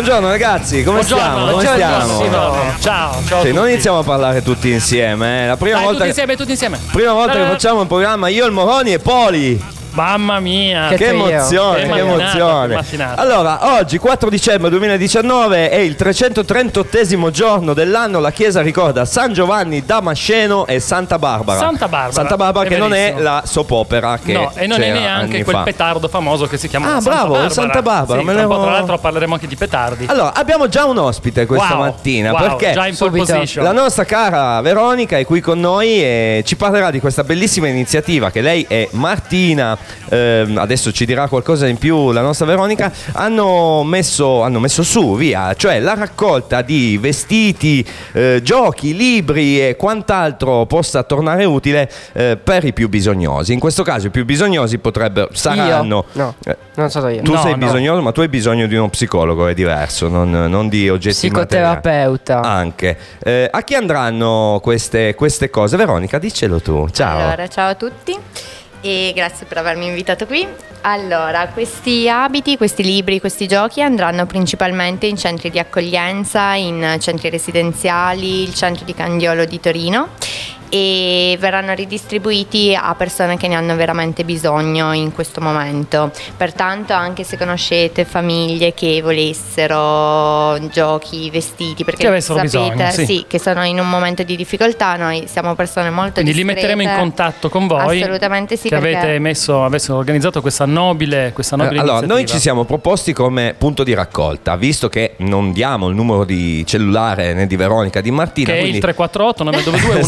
Buongiorno ragazzi, come stiamo? Come stiamo? Ciao, ciao. Sì, non iniziamo a parlare tutti insieme. eh. La prima Dai, volta, tutti insieme, tutti insieme. prima volta che facciamo un programma io, il Moroni e Poli. Mamma mia. Che emozione, Che che emozione. che mattinata. Allora, oggi 4 dicembre 2019 è il 338 giorno dell'anno. La chiesa ricorda San Giovanni Damasceno e Santa Barbara. Santa Barbara, Santa Barbara è che non è verissimo. la soap opera che No, e non è neanche quel fa. petardo famoso che si chiama Ah, Santa bravo, Barbara. Santa Barbara, Sì, me tra l'avevo- tra l'altro parleremo anche di petardi. Allora, abbiamo già un ospite questa Wow, mattina wow, perché già in position. La nostra cara Veronica è qui con noi e ci parlerà di questa bellissima iniziativa che lei e Martina, ehm, adesso ci dirà qualcosa in più la nostra Veronica, hanno messo, hanno messo su, via, cioè la raccolta di vestiti, eh, giochi, libri e quant'altro possa tornare utile eh, per i più bisognosi. In questo caso i più bisognosi potrebbero, saranno... Io? No, eh, non sono io. tu No, sei no. bisognoso, ma tu hai bisogno di uno psicologo, è diverso, non, non di oggetti materiali. Psicoterapeuta. Anche. Eh, a chi andranno queste, queste cose? Veronica, diccelo tu. Ciao. Allora, ciao a tutti e grazie per avermi invitato qui. Allora, questi abiti, questi libri, questi giochi andranno principalmente in centri di accoglienza, in centri residenziali, il centro di Candiolo di Torino e verranno ridistribuiti a persone che ne hanno veramente bisogno in questo momento. Pertanto, anche se conoscete famiglie che volessero giochi, vestiti, perché Che avessero sapete bisogno, sì. che sono in un momento di difficoltà, noi siamo persone molto Quindi li discrete. metteremo in contatto con voi. Assolutamente sì, Che perché- avete messo, avete organizzato questa nobile, questa Eh, nobile Allora, noi iniziativa. ci siamo proposti come punto di raccolta, visto che non diamo il numero di cellulare né di Veronica di Martina. Che è il quindi- 348 922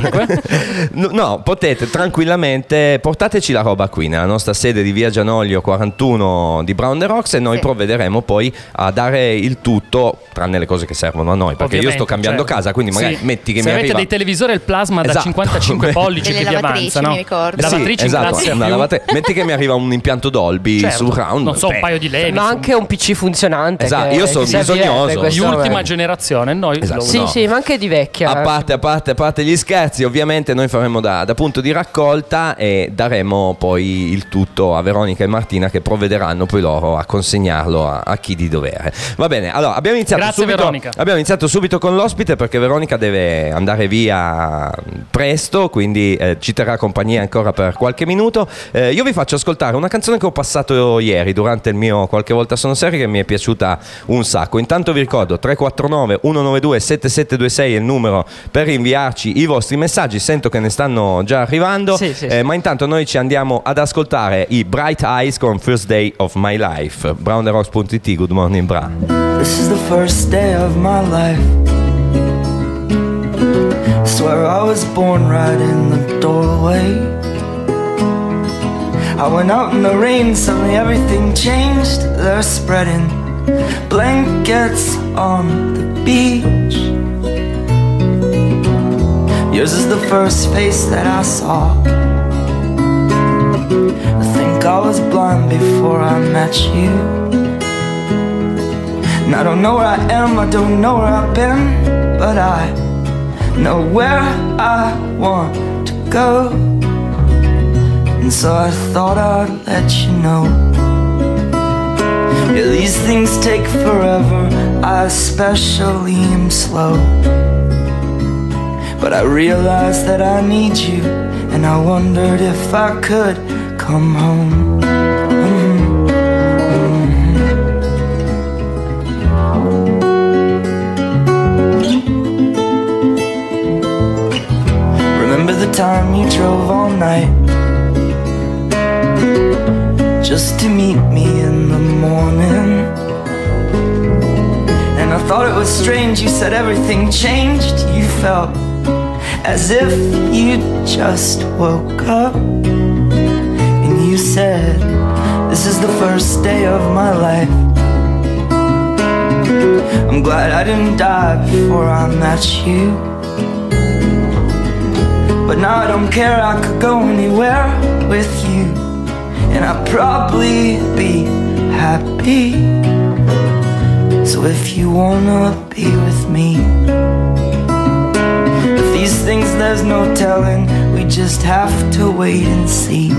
1325. No, no, potete tranquillamente portateci la roba qui nella nostra sede di Via Gianoglio 41 di Brown the Rocks e noi Sì. provvederemo poi a dare il tutto, tranne le cose che servono a noi, perché io sto Ovviamente, cambiando certo. casa, quindi magari Sì. metti che Se mi avete arriva dei televisori al plasma da Esatto. 55 pollici che vi lavatrici, avanzano. mi ricordo. Sì, Lavatrici esatto, una lavate- metti che mi arriva un impianto Dolby Certo, surround. Non so, un beh, paio di levi. Ma anche un PC funzionante. Esatto, io sono bisognoso. di ultima generazione, noi Esatto. lo Sì, No. sì, ma anche di vecchia. A parte, a parte, a parte gli scherzi, ovviamente noi faremo da, da punto di raccolta e daremo poi il tutto a Veronica e Martina che provvederanno poi loro a consegnarlo a, a chi di dovere. Va bene, allora abbiamo iniziato, Grazie, subito, abbiamo iniziato subito con l'ospite perché Veronica deve andare via presto, quindi eh, ci terrà compagnia ancora per qualche minuto. Eh, io vi faccio ascoltare una canzone che ho passato ieri durante il mio qualche volta sono serie che mi è piaciuta un sacco. Intanto vi ricordo 349 192 7726 è il numero per inviarci i vostri messaggi. Sento che ne stanno già arrivando, Sì, sì, Eh, sì. ma intanto noi ci andiamo ad ascoltare i Bright Eyes con First Day of My Life. BrownTheRocks.it, good morning Bra. This is the first day of my life. Swear I was born right in the doorway. I went out in the rain, suddenly everything changed. They're spreading blankets on the beach. Yours is the first face that I saw. I think I was blind before I met you. And I don't know where I am, I don't know where I've been, but I know where I want to go. And so I thought I'd let you know. Yeah, these things take forever, I especially am slow. But I realized that I need you, and I wondered if I could come home. Mhm. Remember the time you drove all night just to meet me in the morning? And I thought it was strange, you said everything changed. You felt as if you just woke up. And you said, This is the first day of my life. I'm glad I didn't die before I met you. But now I don't care, I could go anywhere with you. And I'd probably be happy. So if you wanna be with me, there's no telling, we just have to wait and see.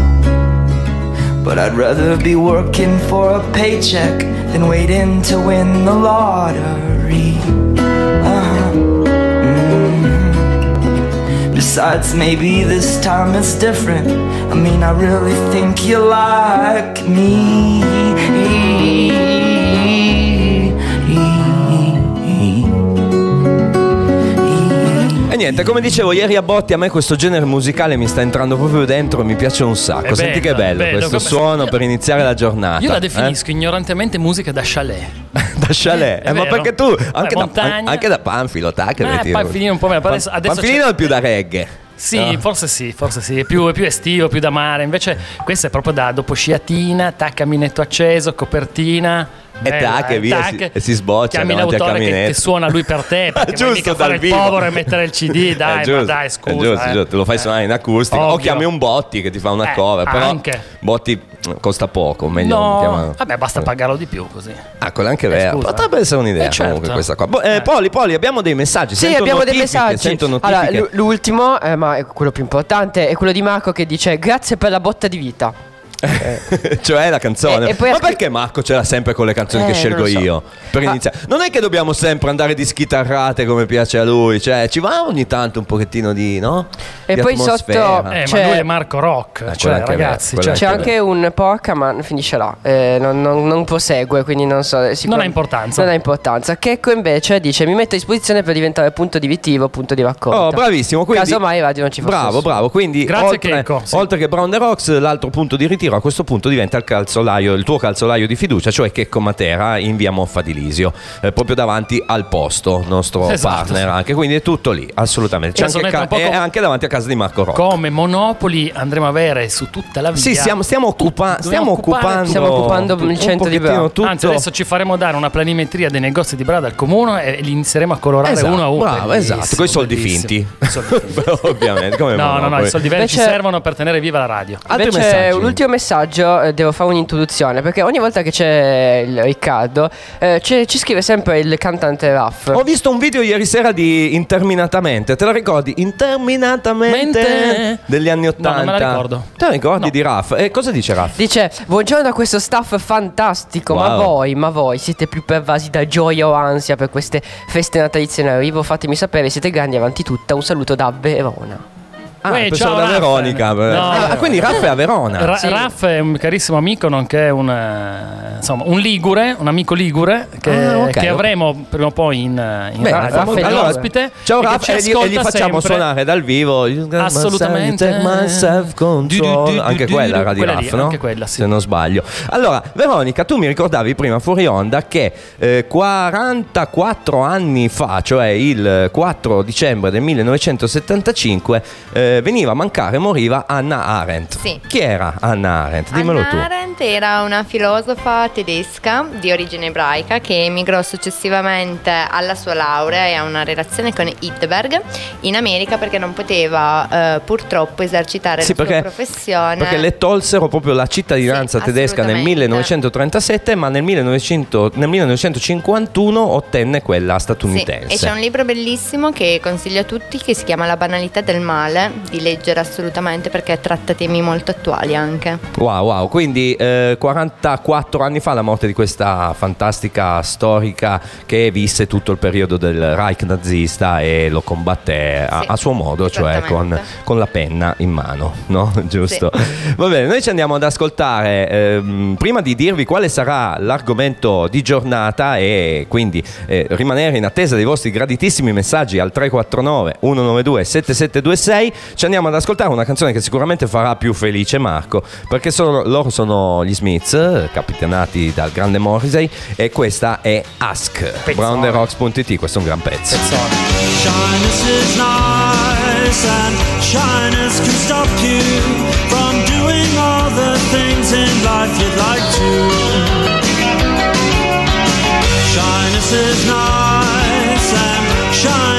But I'd rather be working for a paycheck than waiting to win the lottery. Uh-huh. Mhm. Besides, maybe this time it's different. I mean, I really think you like me. Niente, come dicevo ieri a Botti, a me questo genere musicale mi sta entrando proprio dentro, mi piace un sacco. È Senti bello, che bello, bello, questo come- suono per iniziare la giornata. Io la eh? definisco ignorantemente musica da chalet. da chalet. Eh, ma perché tu, anche, da, montagna. anche da Panfilo, tac, Eh, Panfilino un po' meno, adesso- adesso Panfilino c'è- è più da reggae. Sì, No. forse sì, forse sì, è più, è più estivo, più da mare. Invece questo è proprio da dopo sciatina, tac, caminetto acceso, copertina. E bella, tac, e eh, via, si- e si sboccia Chiami l'autore che, che suona lui per te, perché Giusto, mica dal fare il vivo. povero e mettere il CD, dai, È ma giusto, dai, è scusa. giusto, eh. giusto, lo fai suonare in acustica o Ovvio. chiami un Botti che ti fa una Eh, cover, però anche. Botti costa poco, meglio No, vabbè, basta pagarlo di più così. Ah, quello è anche Eh, vero. scusa. Potrebbe essere un'idea Eh, certo. comunque questa qua. Eh, Eh. Poli, Poli, abbiamo dei messaggi. Sì, sento abbiamo dei messaggi. Sento Allora, l'ultimo, eh, ma è quello più importante, è quello di Marco che dice grazie per la botta di vita. cioè la canzone. E- e poi Ma perché Marco ce l'ha sempre con le canzoni Eh, che scelgo so. io? Per Ah. iniziare. Non è che dobbiamo sempre andare di schitarrate come piace a lui, cioè ci va ogni tanto un pochettino di, no? E Di poi atmosfera. sotto- Eh, Cioè- ma lui è Marco Rock, Ah, cioè ragazzi, cioè, C'è anche un porca, ma finisce là. Eh, non, non- non prosegue, quindi non so. sicur- Non ha importanza. Non ha importanza. Checco invece dice: Mi metto a disposizione per diventare punto divitivo, punto di raccolta. Oh, bravissimo. Quindi, Casomai radio non ci fosse Bravo, bravo. Quindi, Grazie, oltre, Checco, sì. oltre che Brown the Rocks, l'altro punto di ritiro a questo punto diventa il calzolaio, il tuo calzolaio di fiducia, cioè Checco Matera in via Moffa di Lisio, eh, proprio davanti al posto, nostro Esatto. partner anche. Quindi è tutto lì, assolutamente. C'è anche, ca- e com- anche davanti a casa di Marco Rocco. come Monopoli andremo a avere su tutta la via. Sì, stiamo, stiamo, occupa- stiamo occupando, Stiamo occupando il un centro di Brera. tutto. Anzi, adesso ci faremo dare una planimetria dei negozi di Brada al comune e li inizieremo a colorare Esatto, uno a uno. bravo, esatto, con i soldi finti. Soldi finti. Ovviamente, come No, no, no, Monopoli. i soldi veri ci Invece- servono per tenere viva la radio. Altri Invece, messaggi? un ultimo messaggio, eh, devo fare un'introduzione perché ogni volta che c'è il Riccardo eh, c'è- ci scrive sempre il cantante Raff. Ho visto un video ieri sera di Interminatamente, te la ricordi? Interminatamente Mente. degli anni No, 80. non me la ricordo. Te la ricordi No. di Raff? E cosa dice Raff? Dice buongiorno a questo staff fantastico, ma Wow. voi, ma voi siete più pervasi da gioia o ansia per queste feste natalizie in arrivo? Fatemi sapere, siete grandi avanti tutta. Un saluto da Verona. Ah, Uè, ciao, da Raff. Veronica. No. Ah, quindi Raff è a Verona. Ra- Sì. Raff è un carissimo amico, nonché un, eh, insomma, un ligure, un amico ligure che, Ah, ok. che avremo prima o poi in, eh, in Beh, Raff allora, ospite. Ciao Raff, e gli, e gli facciamo sempre. suonare dal vivo. Assolutamente. Anche quella era di quella Raff, lì, no? anche quella, sì. Se non sbaglio. Allora, Veronica, tu mi ricordavi prima fuori onda che eh, 44 anni fa, cioè il 4 dicembre del 1975, eh, veniva a mancare, moriva Anna Arendt. Sì. Chi era Anna Arendt? Dimmelo Hannah tu. Arendt era una filosofa tedesca di origine ebraica che emigrò successivamente alla sua laurea e a una relazione con Hitlerberg in America perché non poteva eh, purtroppo esercitare Sì, la perché, sua professione. perché le tolsero proprio la cittadinanza Sì, tedesca nel assolutamente. 1937, ma nel, 1900 nel 1951 ottenne quella Sì, statunitense. e c'è un libro bellissimo che consiglio a tutti che si chiama La banalità del male, di leggere assolutamente perché tratta temi molto attuali anche. Wow, wow, quindi eh, 44 anni fa la morte di questa fantastica storica che visse tutto il periodo del Reich nazista e lo combatté a, Sì, a suo modo, cioè con, con la penna in mano, no? Giusto? Va bene, noi ci andiamo ad ascoltare, ehm, prima di dirvi quale sarà l'argomento di giornata e quindi eh, rimanere in attesa dei vostri graditissimi messaggi al 349 192 7726, ci andiamo ad ascoltare una canzone che sicuramente farà più felice Marco, perché sono- loro sono gli Smiths, capitanati dal grande Morrissey, e questa è Ask, Pezzone. brownderocks.it, questo è un gran pezzo. Shyness is nice and shyness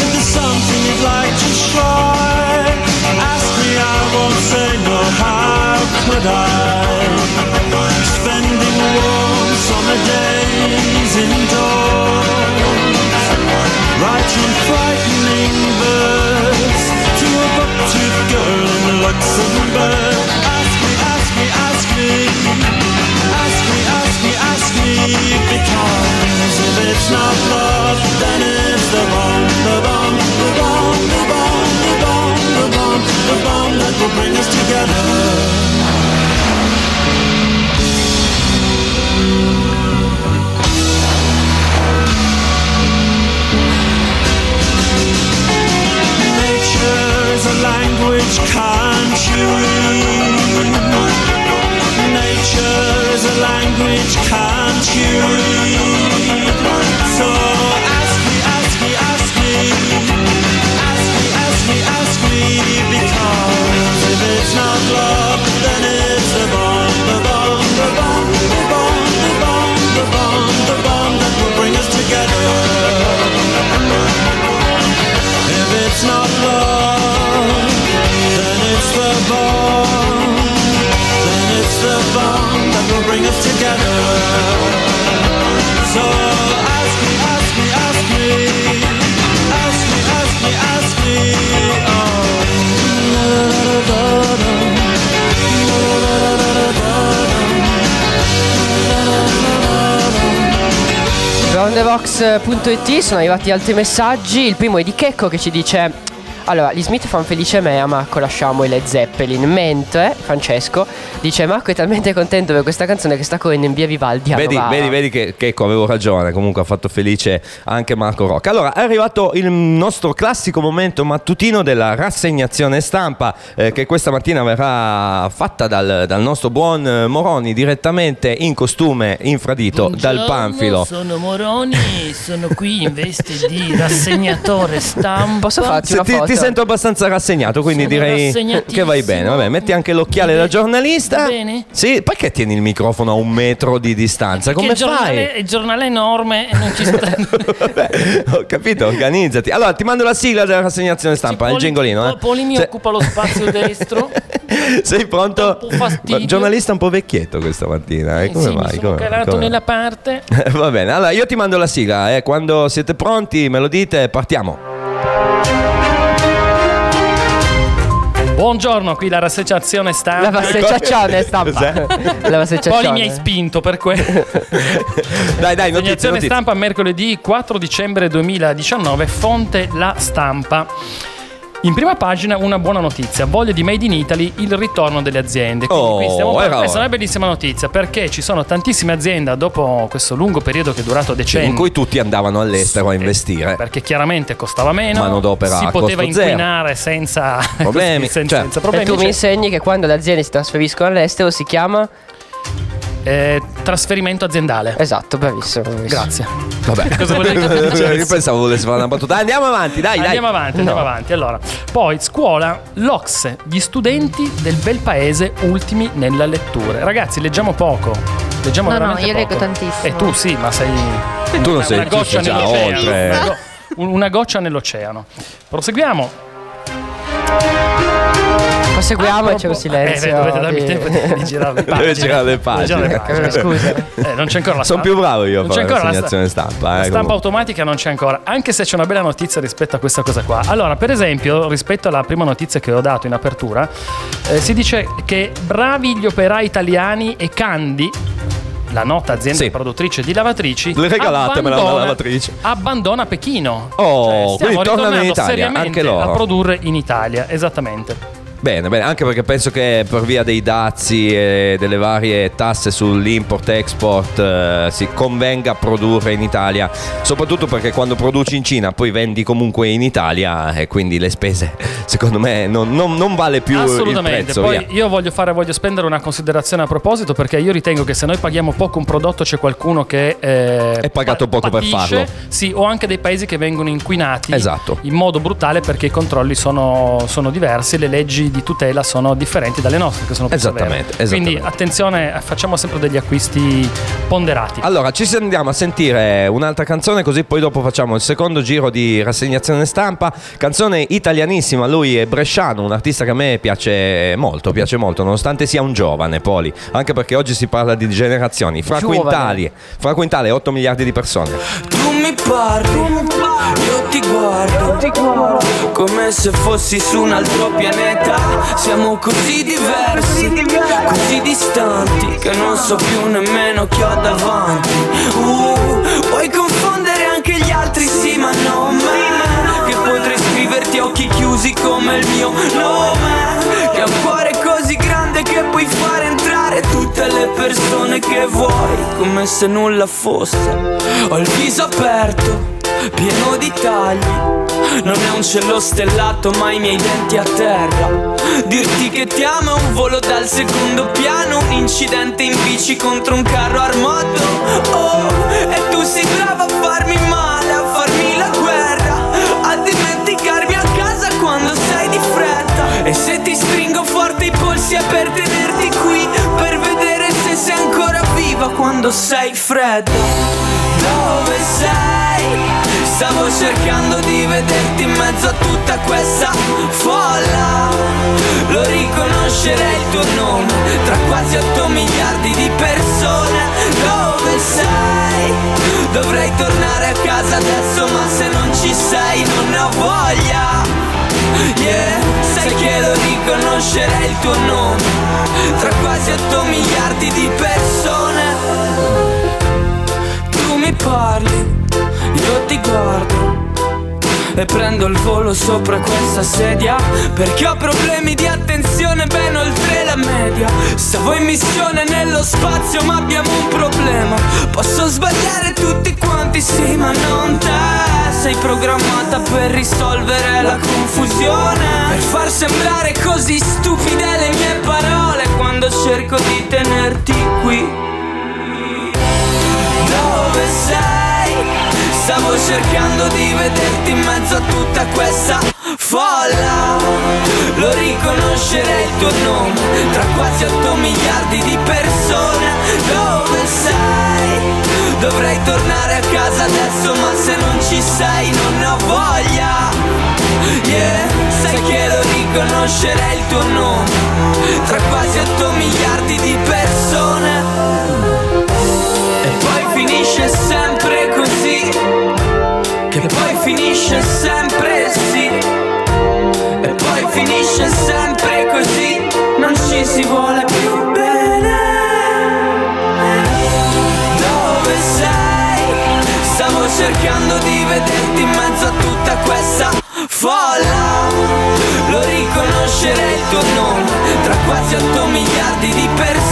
like to try, ask me, I won't say no, how could I? Roundthevox.it sono arrivati altri messaggi. Il primo è di Checco che ci dice: Allora, gli Smith fanno felice me, a Marco lasciamo i Led Zeppelin. Mentre Francesco dice: Marco è talmente contento per questa canzone che sta correndo in via Vivaldi. a Vedi, Novara." vedi, vedi che, che ecco, avevo ragione. Comunque ha fatto felice anche Marco Rocca. Allora, è arrivato il nostro classico momento mattutino della rassegnazione stampa, eh, che questa mattina verrà fatta dal, dal nostro buon Moroni direttamente in costume infradito dal Buongiorno, panfilo. Sono Moroni, sono qui in veste di rassegnatore stampa. Posso farti Se una foto? Ti sento abbastanza rassegnato, quindi Sono direi che vai bene. Vabbè, metti anche l'occhiale da giornalista. Va bene. Sì, perché tieni il microfono a un metro di distanza? Come giornale, fai? il giornale è enorme e non ci sta. Vabbè, ho capito, organizzati. Allora, ti mando la sigla della rassegnazione stampa, il Poli- gingolino. Eh. Po- Poli mi Se- occupa lo spazio destro. Sei pronto? Un Giornalista un po' vecchietto questa mattina. Eh? Eh Come sì, vai? mi sono Come- calato come- nella parte. Va bene, allora io ti mando la sigla. Eh. Quando siete pronti, me lo dite, partiamo. Buongiorno, qui la rassegnazione stampa. La passeggiazione stampa. La Poli passeggiazione. mi hai spinto per quello. Dai, dai, notizie, notizie. stampa mercoledì 4 dicembre 2019, fonte La Stampa. In prima pagina una buona notizia, voglia di Made in Italy, il ritorno delle aziende. Quindi Oh, qui stiamo era questa è una bellissima notizia perché ci sono tantissime aziende dopo questo lungo periodo che è durato decenni. In cui tutti andavano all'estero a Eh, investire. Perché chiaramente costava meno, Manodopera si a poteva inquinare senza Problemi, senza, cioè. senza E problemi. tu mi Cioè, insegni che quando le aziende si trasferiscono all'estero si chiama? Eh, trasferimento aziendale. Esatto, bravissimo. bravissimo. Grazie. Vabbè, Cosa volevi? Io pensavo volessi fare una battuta. Andiamo avanti, dai, Andiamo dai. avanti, andiamo avanti. Allora, poi scuola, l'Ox, gli studenti del bel paese ultimi nella lettura. Ragazzi, leggiamo poco. Leggiamo No, no, veramente io leggo poco. tantissimo. E tu sì, ma sei Tu non una, sei una tu goccia sei già nell'oceano. oltre. Una, go- un- una goccia nell'oceano. Proseguiamo. Proseguiamo e c'è un Eh, silenzio. beh, dovete darmi di- tempo di, di girare le pagine. Deve girare le pagine. Girare le Eh, pagine. Scusa. Eh, non c'è ancora la Sono stampa. più bravo io Non c'è ancora la stampa. La eh, stampa comunque. automatica non c'è ancora, anche se c'è una bella notizia rispetto a questa cosa qua. Allora, per esempio, rispetto alla prima notizia che ho dato in apertura, eh, si dice che bravi gli operai italiani e Candy, la nota azienda Sì. produttrice di lavatrici, Le regalatemela una abbandona- lavatrice. Abbandona Pechino. Oh, Cioè, stiamo quindi tornano in Italia, anche loro. a produrre in Italia, esattamente. Bene, bene, anche perché penso che per via dei dazi e delle varie tasse sull'import-export eh, si convenga produrre in Italia, soprattutto perché quando produci in Cina poi vendi comunque in Italia e quindi le spese secondo me non, non- non vale più il Assolutamente. prezzo. Poi via. io voglio fare, voglio spendere una considerazione a proposito perché io ritengo che se noi paghiamo poco un prodotto c'è qualcuno che eh, È pagato poco per patisce. farlo. Sì, o anche dei paesi che vengono inquinati Esatto. in modo brutale perché i controlli sono, sono diversi, le leggi di tutela sono differenti dalle nostre che sono più Esattamente, severe. Quindi esattamente. attenzione, facciamo sempre degli acquisti ponderati. Allora, ci andiamo a sentire un'altra canzone, così poi dopo facciamo il secondo giro di rassegnazione stampa. Canzone italianissima, lui è bresciano, un artista che a me piace molto, piace molto, nonostante sia un giovane, Poli. Anche perché oggi si parla di generazioni. Fra Giovane. quintali, fra quintali 8 miliardi di persone. Tu mi parli, io ti guardo, come se fossi su un altro pianeta. Siamo così diversi, così distanti, che non so più nemmeno chi ho davanti. Uh, puoi confondere anche gli altri, sì, ma non me. Che potrei scriverti a occhi chiusi come il mio nome. Che ha un cuore così grande che puoi fare entrare tutte le persone che vuoi, come se nulla fosse. Ho il viso aperto, pieno di tagli. Non è un cielo stellato, ma i miei denti a terra. Dirti che ti amo un volo dal secondo piano, un incidente in bici contro un carro armato. Oh, e tu sei brava a farmi male, a farmi la guerra, a dimenticarmi a casa quando sei di fretta. E se ti stringo forte i polsi è per tenerti qui, per vedere se sei ancora viva quando sei fredda. Dove sei? Stavo cercando di vederti in mezzo a tutta questa folla. Lo riconoscerei il tuo nome tra quasi 8 miliardi di persone. Dove sei? Dovrei tornare a casa adesso, ma se non ci sei non ho voglia. Yeah, sai che lo riconoscerei il tuo nome tra quasi 8 miliardi di persone. Tu mi parli, io ti guardo e prendo il volo sopra questa sedia perché ho problemi di attenzione ben oltre la media. Stavo in missione nello spazio ma abbiamo un problema. Posso sbagliare tutti quanti, sì, ma non te. Sei programmata per risolvere la confusione, per far sembrare così stupide le mie parole quando cerco di tenerti qui. Dove sei? Stavo cercando di vederti in mezzo a tutta questa folla. Lo riconoscerei il tuo nome tra quasi 8 miliardi di persone. Dove sei? Dovrei tornare a casa adesso, ma se non ci sei non ho voglia. Yeah, sai che lo riconoscerei il tuo nome tra quasi 8 miliardi di persone. Finisce sempre così. Che poi finisce sempre sì. E poi finisce sempre così. Non ci si vuole più bene. Dove sei? Stavo cercando di vederti in mezzo a tutta questa folla. Lo riconoscerei il tuo nome. Tra quasi 8 miliardi di persone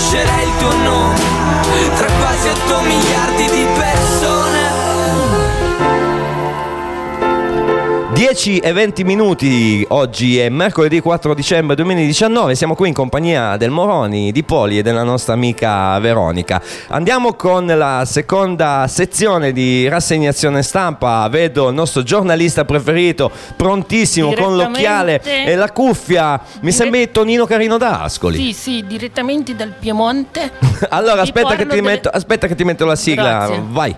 riconoscerei il tuo nome. Tra quasi 8 miliardi di persone 10 e 20 minuti, oggi è mercoledì 4 dicembre 2019, siamo qui in compagnia del Moroni, di Poli e della nostra amica Veronica. Andiamo con la seconda sezione di rassegnazione stampa, vedo il nostro giornalista preferito, prontissimo con l'occhiale e la cuffia, mi sembri Tonino Carino da Ascoli. Sì, sì, direttamente dal Piemonte. Allora aspetta che, delle- metto, aspetta che ti metto la sigla, Grazie. vai.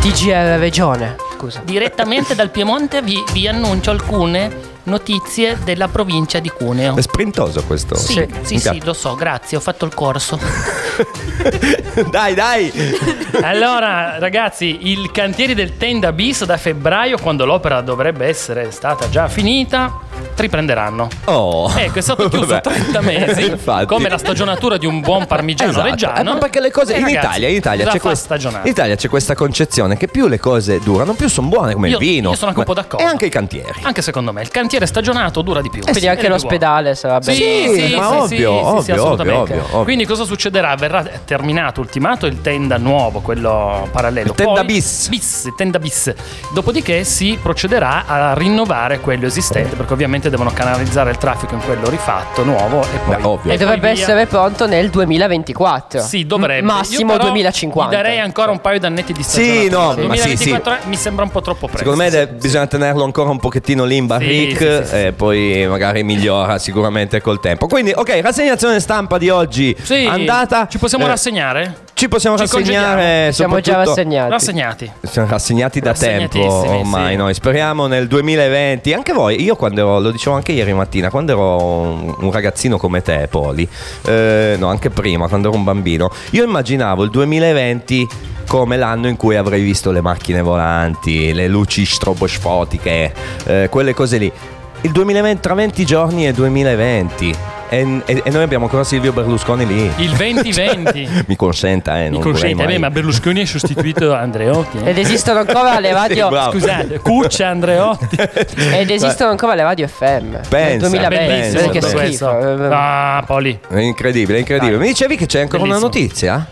TGR Regione. Scusa. Direttamente dal Piemonte vi, vi annuncio alcune notizie della provincia di Cuneo. È sprintoso questo. Sì, Sì. sì, sì, lo so, grazie, ho fatto il corso. dai, dai. Allora, ragazzi, il cantiere del Tenda bis da febbraio, quando l'opera dovrebbe essere stata già finita, altri prenderanno. Oh. Ecco, è stato chiuso Vabbè. 30 mesi, Infatti. come la stagionatura di un buon parmigiano Esatto. reggiano. Eh, perché le cose E in, ragazzi, Italia, in, Italia c'è questa, in Italia c'è questa concezione che più le cose durano, più sono buone come Io- il vino. io sono anche un po' d'accordo. E anche i cantieri. Anche secondo me, il cantiere stagionato dura di più. Quindi Ed anche l'ospedale sarà. Sì, bello. Sì, sì, ma sì, ovvio, sì, sì, ovvio, sì, assolutamente. ovvio, ovvio. Quindi cosa succederà? Verrà terminato, ultimato il tenda nuovo, quello parallelo. Il tenda Poi- bis. bis, il tenda bis. Dopodiché si procederà a rinnovare quello esistente, perché ovviamente devono canalizzare il traffico in quello rifatto, nuovo e poi Beh, ovvio. E e dovrebbe via. essere pronto nel 2024. Sì, dovrebbe. M- Massimo Io però 2050. Gli darei ancora un paio d'annetti di Sì, stagionatura. no, ma sì, 2024 mi sembra un po' troppo presto. Secondo me sì. de- bisogna tenerlo ancora un pochettino lì in barrique sì, sì, sì. e poi magari migliora sicuramente col tempo. Quindi, ok, rassegnazione stampa di oggi Sì, andata. Ci possiamo Eh, rassegnare? Ci possiamo Ci rassegnare. Siamo già soprattutto- rassegnati. Rassegnati. Siamo rassegnati da tempo ormai sì. noi. Speriamo nel 2020. Anche voi, io quando ero, lo dicevo anche ieri mattina, quando ero un, un ragazzino come te, Poli, eh, no, anche prima, quando ero un bambino, io immaginavo il 2020 come l'anno in cui avrei visto le macchine volanti, le luci strobosfotiche, eh, quelle cose lì. Il 2020, tra 20 giorni è 2020. E, e- e noi abbiamo ancora Silvio Berlusconi lì. Il 2020. Mi consenta, eh. Mi non consente, vorrei eh, mai- ma Berlusconi ha sostituito Andreotti. eh. Ed esistono ancora le radio. Sì. Scusate, Cuccia Andreotti. ed esistono ancora le radio FM. Pensa, nel 2020. pensa, che pensa. schifo. Ah, Poli. È incredibile, è incredibile. Dai. Mi dicevi che c'è ancora una Bellissimo. notizia?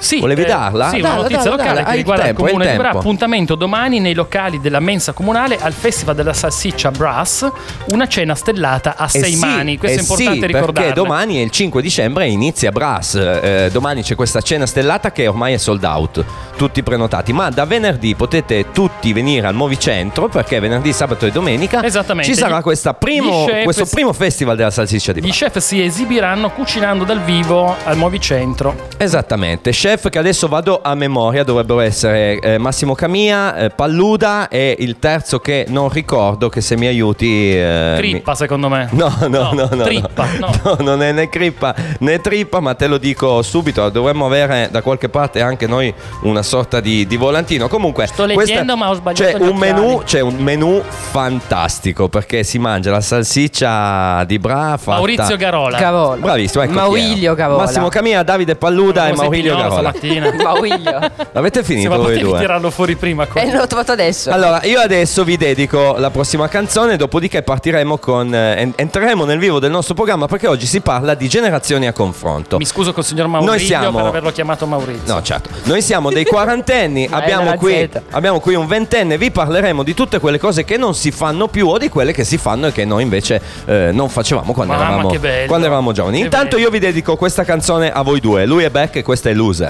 Sì, Volevi eh, darla? Sì, Dalla, una notizia dalla, locale dalla. che riguarda il il tempo, il comune di Bra. Appuntamento domani nei locali della mensa comunale al Festival della Salsiccia Brass, una cena stellata a sei Eh sì, mani. Questo eh è importante sì, ricordarlo. Perché domani è il 5 dicembre e inizia Brass. Eh, domani c'è questa cena stellata che ormai è sold out, tutti prenotati. Ma da venerdì potete tutti venire al Movicentro perché venerdì, sabato e domenica ci sarà Gli- primo- gli questo si- primo festival della salsiccia di Gli Brass. chef si esibiranno cucinando dal vivo al Movicentro. Esattamente, chef che adesso vado a memoria dovrebbero essere eh, Massimo Camia, eh, Palluda e il terzo che non ricordo che se mi aiuti... eh, mi- Crippa, secondo me. No, no, no, no. Trippa, no. no. non è né crippa né trippa, ma te lo dico subito. Dovremmo avere da qualche parte anche noi una sorta di, di volantino. Comunque, Sto questa- leggendo, ma ho sbagliato C'è un, menù, c'è un menù fantastico perché si mangia la salsiccia di bra fatta- Maurizio Garola. Garola. Bravissimo, ecco Maurilio. Garola. Massimo Camia, Davide Palluda e Maurilio pignolo Garola. Stamattina. Maurilio. L'avete finito voi due? tirarlo fuori prima. qua. E l'ho trovato adesso. Allora, io adesso vi dedico la prossima canzone, dopodiché partiremo con. eh, en- entreremo nel vivo del nostro programma perché oggi si parla di generazioni a confronto. Mi scuso col signor Maurizio siamo- per averlo chiamato Maurizio. No, certo. Noi siamo dei quarantenni, Ma è abbiamo qui, abbiamo qui un ventenne, vi parleremo di tutte quelle cose che non si fanno più o di quelle che si fanno e che noi invece eh, non facevamo quando, Mamma, eravamo, che bello. quando eravamo giovani. Che Intanto bello. io vi dedico questa canzone a voi due. Lui è Beck e questa è Loser.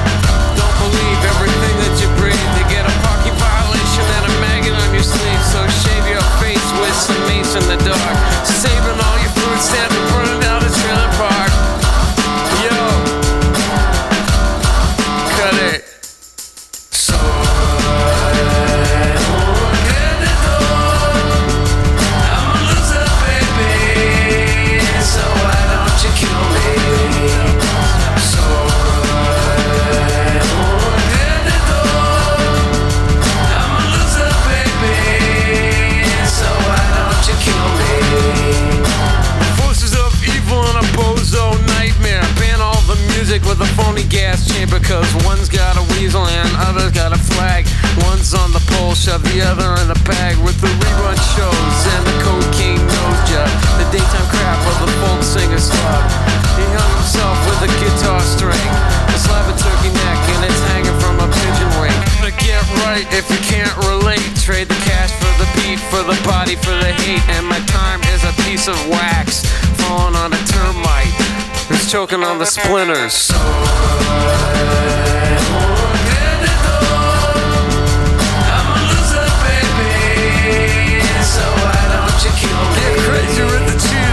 Everything that you breathe. You get a parking violation and a maggot on your sleeve. So shave your face with some mace in the dark. Other in a bag with the rerun shows and the cocaine nose job. The daytime crap of the folk singer slug. He hung himself with a guitar string. A slab of turkey neck and it's hanging from a pigeon wing. To get right if you can't relate. Trade the cash for the beat, for the body, for the hate. And my time is a piece of wax falling on a termite. It's choking on the splinters. Get crazy with the cheese.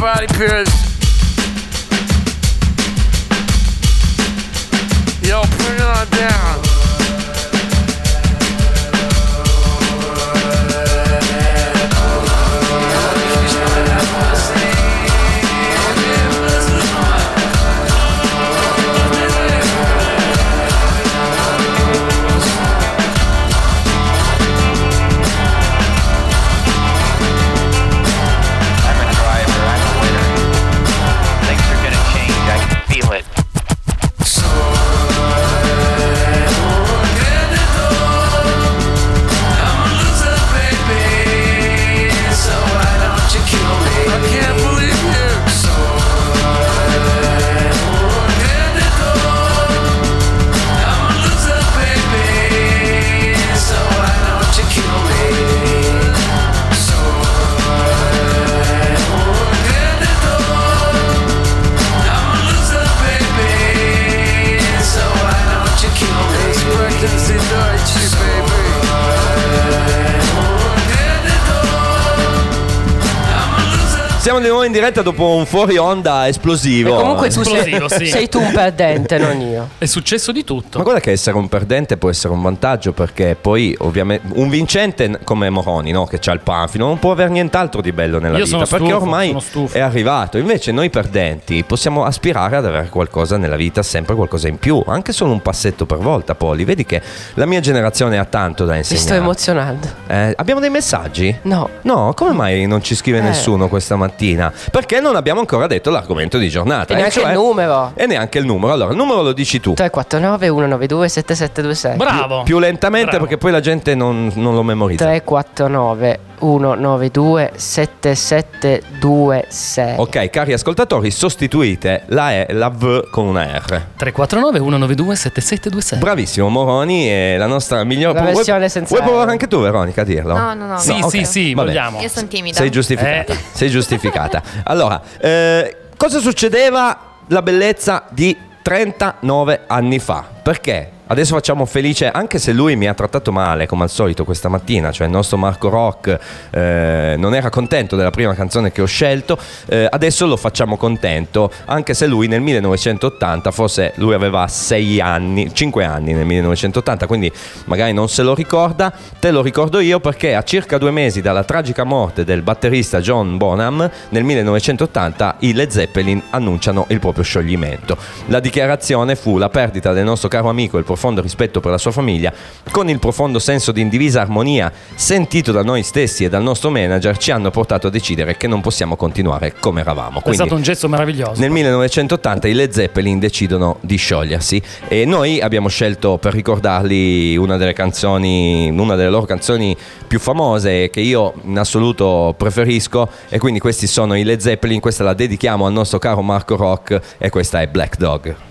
Body Pierce. Yo, bring it on down. In diretta dopo un fuori onda esplosivo. E comunque tu sei, sì. sei tu un perdente, non io. È successo di tutto. Ma guarda che essere un perdente può essere un vantaggio perché poi ovviamente un vincente come Moroni no? che c'ha il panfilo non può avere nient'altro di bello nella Io vita sono perché stufo, ormai è arrivato. Invece noi perdenti possiamo aspirare ad avere qualcosa nella vita, sempre qualcosa in più, anche solo un passetto per volta, Poli. Vedi che la mia generazione ha tanto da Mi sto insegnare. emozionando. Eh, abbiamo dei messaggi? No. No, come mai non ci scrive Eh. nessuno questa mattina? Perché non abbiamo ancora detto l'argomento di giornata. E neanche cioè- il numero. E neanche il numero. Allora, il numero lo dici tu. 349 192 7726. Bravo. Più lentamente Bravo. perché poi la gente non, non lo memorizza. 349 192 7726. Ok, cari ascoltatori, sostituite la, e, la V con una R. 349 192 7726. Bravissimo, Moroni è la nostra migliore. La vuoi- versione senza Vuoi provare anche tu, Veronica, a dirlo? No, no, no. Sì, No, sì, ok. sì, Vabbè. vogliamo. Io sono timida. Sei giustificata. Eh. Sei giustificata. Allora, eh, cosa succedeva la bellezza di 39 anni fa? Perché? Adesso facciamo felice, anche se lui mi ha trattato male come al solito questa mattina, cioè il nostro Marco Rock eh, non era contento della prima canzone che ho scelto, eh, adesso lo facciamo contento, anche se lui nel 1980, forse lui aveva 6 anni, 5 anni nel 1980, quindi magari non se lo ricorda, te lo ricordo io perché a circa due mesi dalla tragica morte del batterista John Bonham, nel 1980 i Led Zeppelin annunciano il proprio scioglimento. La dichiarazione fu la perdita del nostro caro amico il profondo rispetto per la sua famiglia, con il profondo senso di indivisa armonia sentito da noi stessi e dal nostro manager, ci hanno portato a decidere che non possiamo continuare come eravamo. È Quindi, stato un gesto meraviglioso. nel 1980 i Led Zeppelin decidono di sciogliersi e noi abbiamo scelto per ricordarli una delle canzoni, una delle loro canzoni più famose che io in assoluto preferisco e quindi questi sono i Led Zeppelin, questa la dedichiamo al nostro caro Marco Rock e questa è Black Dog.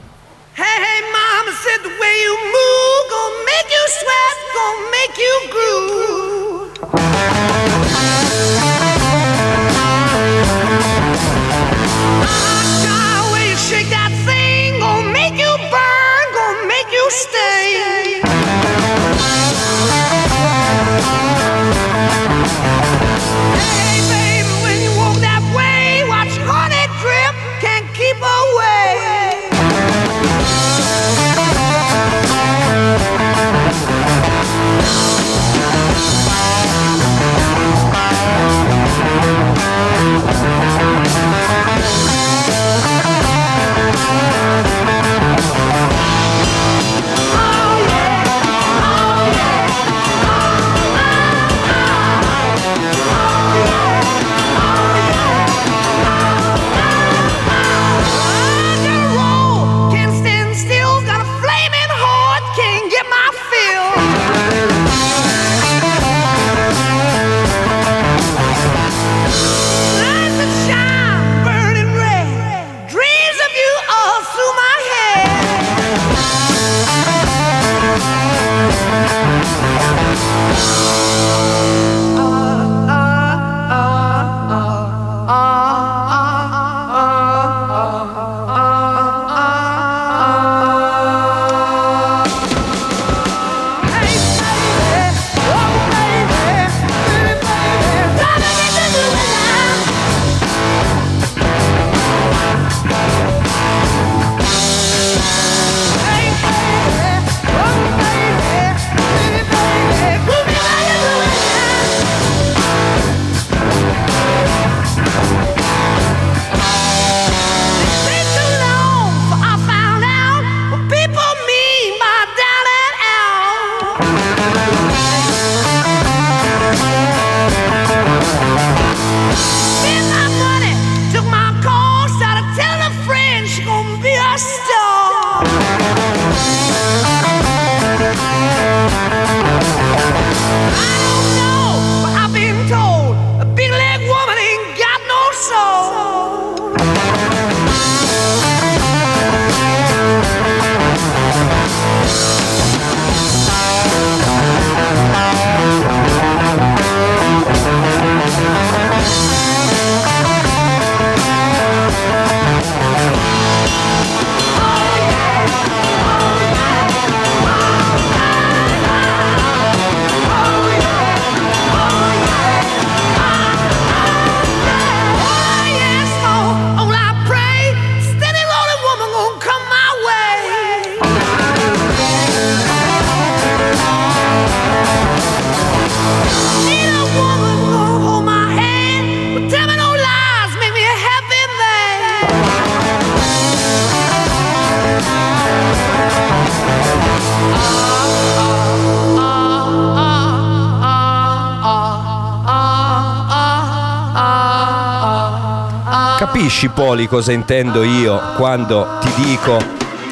Capisci Poli cosa intendo io quando ti dico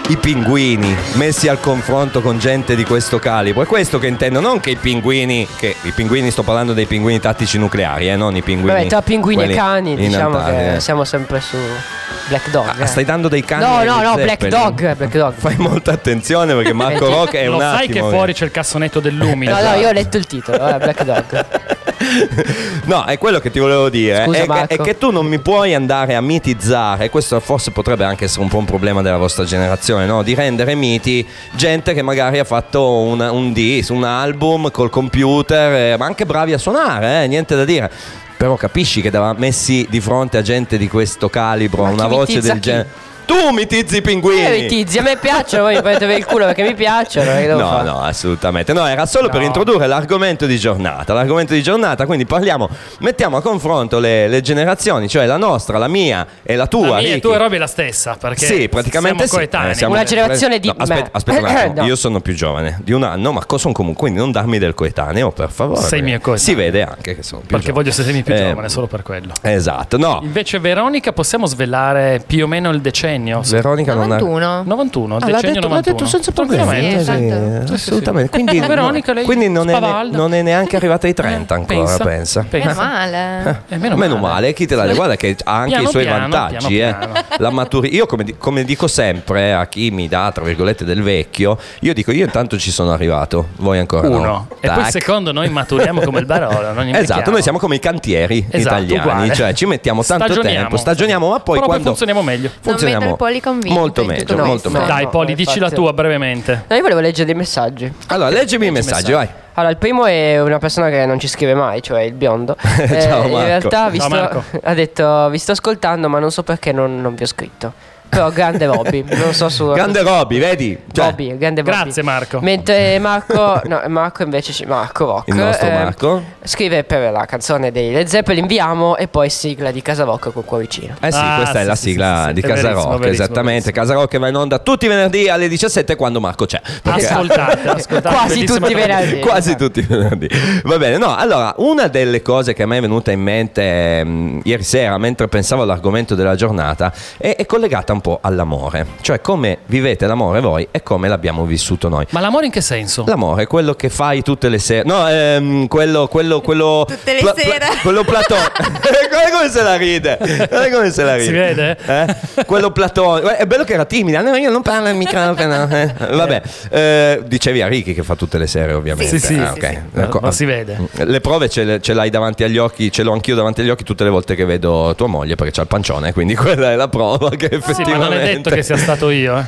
i pinguini messi al confronto con gente di questo calibro. È questo che intendo, non che i pinguini, che i pinguini sto parlando dei pinguini tattici nucleari, eh, non i pinguini. Vabbè, tra pinguini e cani, diciamo Antartide. che siamo sempre su Black Dog. Ah, eh. stai dando dei cani No, no, no, Black? Dog, Black Dog. Fai molta attenzione perché Marco Rock è Lo un sai che fuori c'è il cassonetto dell'umile. No, no, io ho letto il titolo, eh, Black Dog. No, è quello che ti volevo dire. Scusa, è, che, è che tu non mi puoi andare a mitizzare, questo forse potrebbe anche essere un po' un problema della vostra generazione, no? Di rendere miti gente che magari ha fatto un, un disc, un album col computer, eh, ma anche bravi a suonare, eh, niente da dire. Però capisci che da messi di fronte a gente di questo calibro, Ma una voce del genere. Tu mitizzi i pinguini! Eh, i tizi, a me piacciono, voi mi prendete per il culo perché mi piacciono. che devo No, fare? no, assolutamente. No, era solo per No. introdurre l'argomento di giornata. L'argomento di giornata, quindi parliamo, mettiamo a confronto le, le generazioni, cioè la nostra, la mia e la tua. La mia e Ricky. tu e Roby è la stessa, perché Sì, praticamente siamo sì. coetanei. Eh, siamo- Una generazione di No, aspetta, me. aspetta un attimo. No. Io sono più giovane di un anno, ma sono comunque, quindi non darmi del coetaneo, per favore. Sei mio coetaneo. Si vede anche che sono più Perché giovane. voglio sentirmi più Eh, giovane, solo per quello. Esatto, no. Invece Veronica possiamo svelare più o meno il decennio? Veronica non ha... 91. 91, Ah, l'ha decennio detto, l'ha 91. detto senza problemi. Sì, esatto. Assolutamente. Quindi, Veronica, lei quindi non, è, non è neanche arrivata ai 30 Eh, ancora, pensa. pensa, pensa. Meno male. Eh, meno, Meno, male. male, chi te la guarda che ha anche Piano i suoi piano, vantaggi. piano eh. piano. La maturi- io come, come dico sempre a chi mi dà tra virgolette del vecchio, io dico io intanto ci sono arrivato, voi ancora Uno. no. E poi Tac. secondo noi maturiamo come il Barolo. Non Esatto, noi siamo come i cantieri Esatto, italiani, uguale. cioè ci mettiamo tanto Stagioniamo. tempo, stagioniamo, ma poi Però quando funzioniamo meglio. funzioniamo il Poli convinto molto in meglio, tutto molto meglio. Dai, no, Poli, infatti- dici la tua brevemente. No, io volevo leggere dei messaggi. Allora, leggimi i messaggi, vai. Allora, il primo è una persona che non ci scrive mai, cioè il biondo. Eh, Ciao, In Marco. realtà vi Ciao, sto- Marco. ha detto, vi sto ascoltando, ma non so perché non, non vi ho scritto. Però grande Robby, non so su... Grande Robby, vedi? Cioè, Bobby, grande Bobby. Grazie, Marco. Mentre Marco, no, Marco invece, Marco Rock, Il nostro eh, Marco. scrive per la canzone dei Led Zeppelin, inviamo e poi sigla di Casa Rock con Cuoricino. Eh sì, Ah, questa è sì, la sì, sigla sì, sì, di è Casa verissimo, Rock, verissimo, esattamente. verissimo. Casa Rock che va in onda tutti i venerdì alle 17 quando Marco c'è. Perché- Ascoltate, ascoltate. Quasi bellissima tutti i trasmissione. venerdì. Quasi tutti i venerdì. Va bene, no, allora, una delle cose che a me è venuta in mente ehm, ieri sera mentre pensavo all'argomento della giornata è, è collegata un po' all'amore, cioè come vivete l'amore voi e come l'abbiamo vissuto noi. Ma l'amore in che senso? L'amore è quello che fai tutte le sere. No, ehm, quello, quello, quello. Tutte le sere. quello platonico. Guarda come se la ride. Guarda come se la ride. Si vede? Eh? Quello platonico. È bello che era timida. No, io non parlo al microfono. eh. Vabbè, eh, dicevi a Ricky che fa tutte le sere, ovviamente. Sì, sì, Ah, sì, ok. sì. Ecco. Ma si vede. Le prove ce, le- ce l'hai davanti agli occhi, ce l'ho anch'io davanti agli occhi tutte le volte che vedo tua moglie perché c'ha il pancione, quindi quella è la prova che Sì, effettivamente ma non è detto che sia stato io. eh.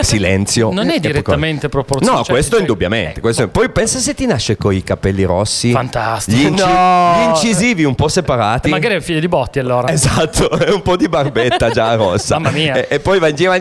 Silenzio. Non è direttamente proporzionale. No, Cioè, questo cioè- indubbiamente. ecco. questo- Poi pensa se ti nasce con i capelli rossi. Fantastico. Gli, inci- No. gli incisivi un po' separati. Magari è figlio di Botti allora. Esatto, e un po' di barbetta già rossa. Mamma mia. E, e poi va in giro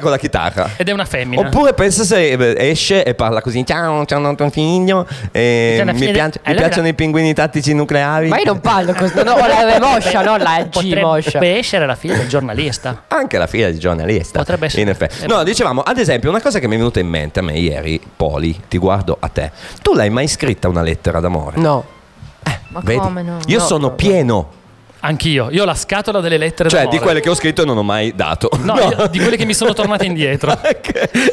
con la chitarra. Ed è una femmina. Oppure pensa se eh, esce e parla così: Ciao, ciao, tuo figlio. e mi, figlia- piace- mi allora- piacciono i pinguini tattici nucleari. Ma io non parlo così, no, la moscia, non la G Potrebbe essere la figlia del giornalista. Anche la figlia di giornalista. Potrebbe essere. In effetti. Eh, No, dicevamo, ad esempio, una cosa che mi è venuta in mente a me ieri, Poli, ti guardo a te. Tu l'hai mai scritta una lettera d'amore? No. Ma Vedi? come no? Io No, sono no, pieno. Anch'io. Io ho la scatola delle lettere Cioè, d'amore. di quelle che ho scritto e non ho mai dato. No, io- di quelle che mi sono tornate indietro.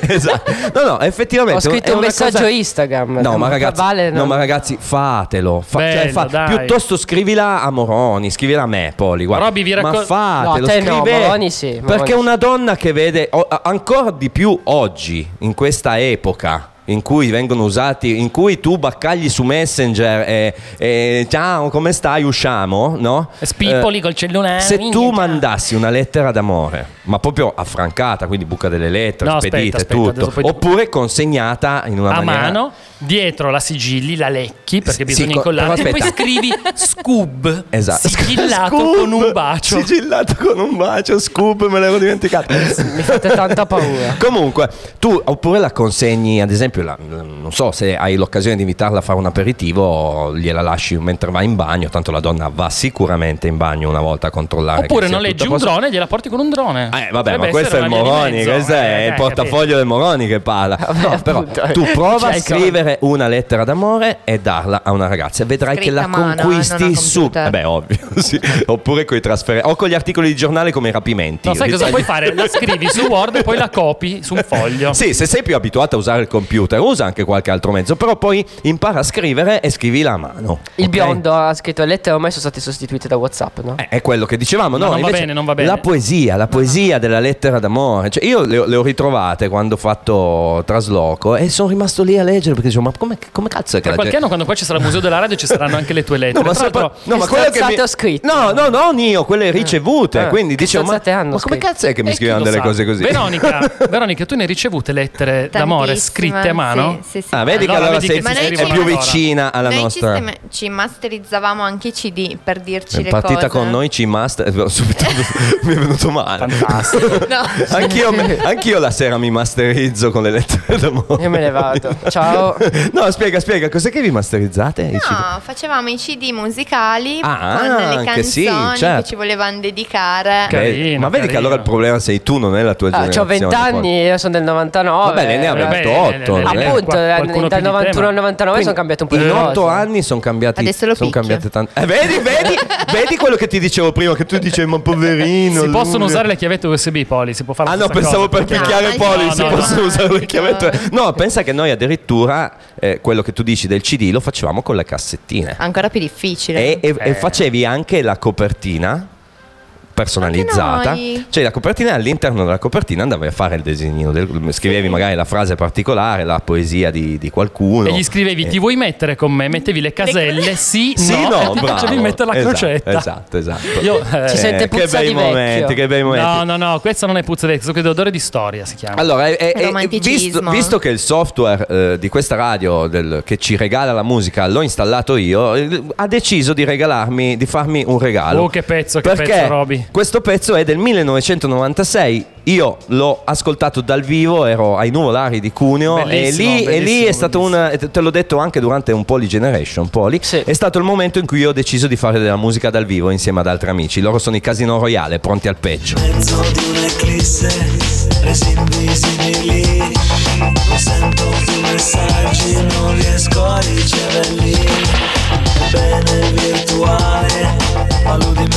esatto. No, no, effettivamente. Ho scritto un messaggio cosa- Instagram. No, ma ragazzi, Vale, no, non- ma ragazzi, fatelo. Fa- cioè, Bello, fa- dai. piuttosto scrivila a Moroni, scrivila a me, Poli. Guarda. Robby, vi raccol- Ma fatelo, No, a te no, scrive- Moroni sì, Moroni Perché sì. una donna che vede o- ancora di più oggi, in questa epoca. In cui vengono usati, in cui tu baccagli su Messenger e, e ciao, come stai? Usciamo, no? Spippoli Eh, col cellulare. se tu ciao. mandassi una lettera d'amore, ma proprio affrancata, quindi buca delle lettere, No, aspetta, spedite, aspetta, adesso tutto, oppure consegnata in una a maniera mano, dietro la sigilli, la lecchi perché Sì, bisogna incollarla però e poi aspetta. scrivi Scoob Esatto. sigillato Scoop, con un bacio. Sigillato con un bacio, scoop, me l'ero dimenticato. Mi fate tanta paura. Comunque, tu oppure la consegni ad esempio esempio, la- non so se hai l'occasione di invitarla a fare un aperitivo, gliela lasci mentre va in bagno, tanto la donna va sicuramente in bagno una volta a controllare. Oppure che noleggi a un drone e gliela porti con un drone. Eh, vabbè, Potrebbe ma questo è il Moroni, questo è Eh, il eh, portafoglio del Moroni che parla. No, però appunto. tu prova a Cioè, scrivere una lettera d'amore e darla a una ragazza e vedrai che Scritta la a mano, eh, conquisti a su. Eh beh, ovvio, sì. Oppure con i trasferimenti o con gli articoli di giornale come i rapimenti. No, sai cosa puoi fare? La scrivi su Word e poi la copi su un foglio. Sì, se sei più abituato a usare il computer, usa anche qualche altro mezzo, però poi impara a scrivere e scrivila a mano. Il ok? biondo ha scritto le lettere ormai sono state sostituite da WhatsApp, no? Eh, È quello che dicevamo, Ma no? non va bene, non va bene. La poesia, la poesia della lettera d'amore. Cioè, io le, ho- le ho ritrovate quando ho fatto trasloco e sono rimasto lì a leggere perché dicevo, ma come, come cazzo è che Tra la qualche gente- anno, quando poi ci sarà il museo della radio, ci saranno anche le tue lettere. No, ma, sopra- no, ma che quelle che mi... ho scritto? No, no, no, non io, quelle ricevute. Ah, quindi dicevo, ma, ma come cazzo è che mi eh, scrivono delle sa? cose così? Veronica, Veronica, tu ne hai ricevute lettere d'amore scritte a mano? Sì, sì, sì. Ah, vedi che Allora allora vedi sei, che è ci- più vicina alla Noi ci, nostra. stem- ci masterizzavamo anche i CD per dirci È le partita cose. con noi, ci master. Subito mi è venuto male. Fantastico. No. Anch'io, anch'io la sera mi masterizzo con le lettere d'amore. Io me ne vado. Ciao. No, spiega, spiega, cos'è che vi masterizzate? No, facevamo i CD musicali Ah, con le anche canzoni sì, certo. che ci volevano dedicare. Che- Carino, ma vedi che carino. allora il problema sei tu, non è la tua Ah, generazione. ho 20 poi. anni, io sono del 99. Vabbè, lei ne ha Vabbè, 28. Eh, non è? Appunto, Qual- dal qualcuno più di 91 te, ma- al 99 sono cambiate un po' di In cose. 8 anni sono cambiati. Adesso lo sono picchia. cambiate tante. Eh, vedi, vedi, vedi quello che ti dicevo prima, che tu dicevi, ma poverino. Si possono lui". usare le chiavette USB, Poli. Si può fare Ah no, pensavo cosa, per perché- picchiare No, Poli, no, si no, possono no. usare le chiavette. No, pensa che noi addirittura eh, quello che tu dici del CD lo facevamo con le cassettine. Ancora più difficile. E, e- e facevi anche la copertina personalizzata. Cioè la copertina e all'interno della copertina andavi a fare il disegnino, del- scrivevi magari la frase particolare, la poesia di, di qualcuno. E gli scrivevi, Eh, ti vuoi mettere con me? Mettevi le caselle, sì, Sì, no, no, e ti bravo. facevi mettere la Esatto, crocetta. Esatto, esatto. Io, eh, Ci sente che puzza bei di vecchio. momenti, che bei momenti. No, no, no, questo non è puzza di questo è odore di storia si chiama. Allora, è- è- visto, visto che il software eh, di questa radio del- che ci regala la musica l'ho installato io, eh, ha deciso di regalarmi, di farmi un regalo. Oh, che pezzo, che Perché pezzo, Roby. Questo pezzo è del 1996. Io l'ho ascoltato dal vivo, ero ai Nuvolari di Cuneo Bellissimo, e lì, e lì è stato un, te l'ho detto anche durante un Poly Generation, Poly, Sì. è stato il momento in cui io ho deciso di fare della musica dal vivo insieme ad altri amici. Loro sono i Casino Royale, pronti al peggio. mezzo di un'eclisse resi invisibili non sento più messaggi non riesco a riceverli bene virtuale paludi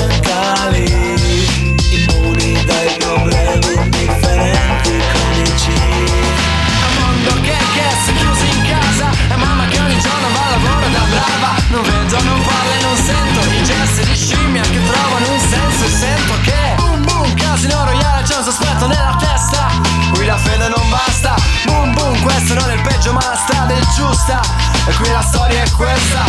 giusta E qui la storia è questa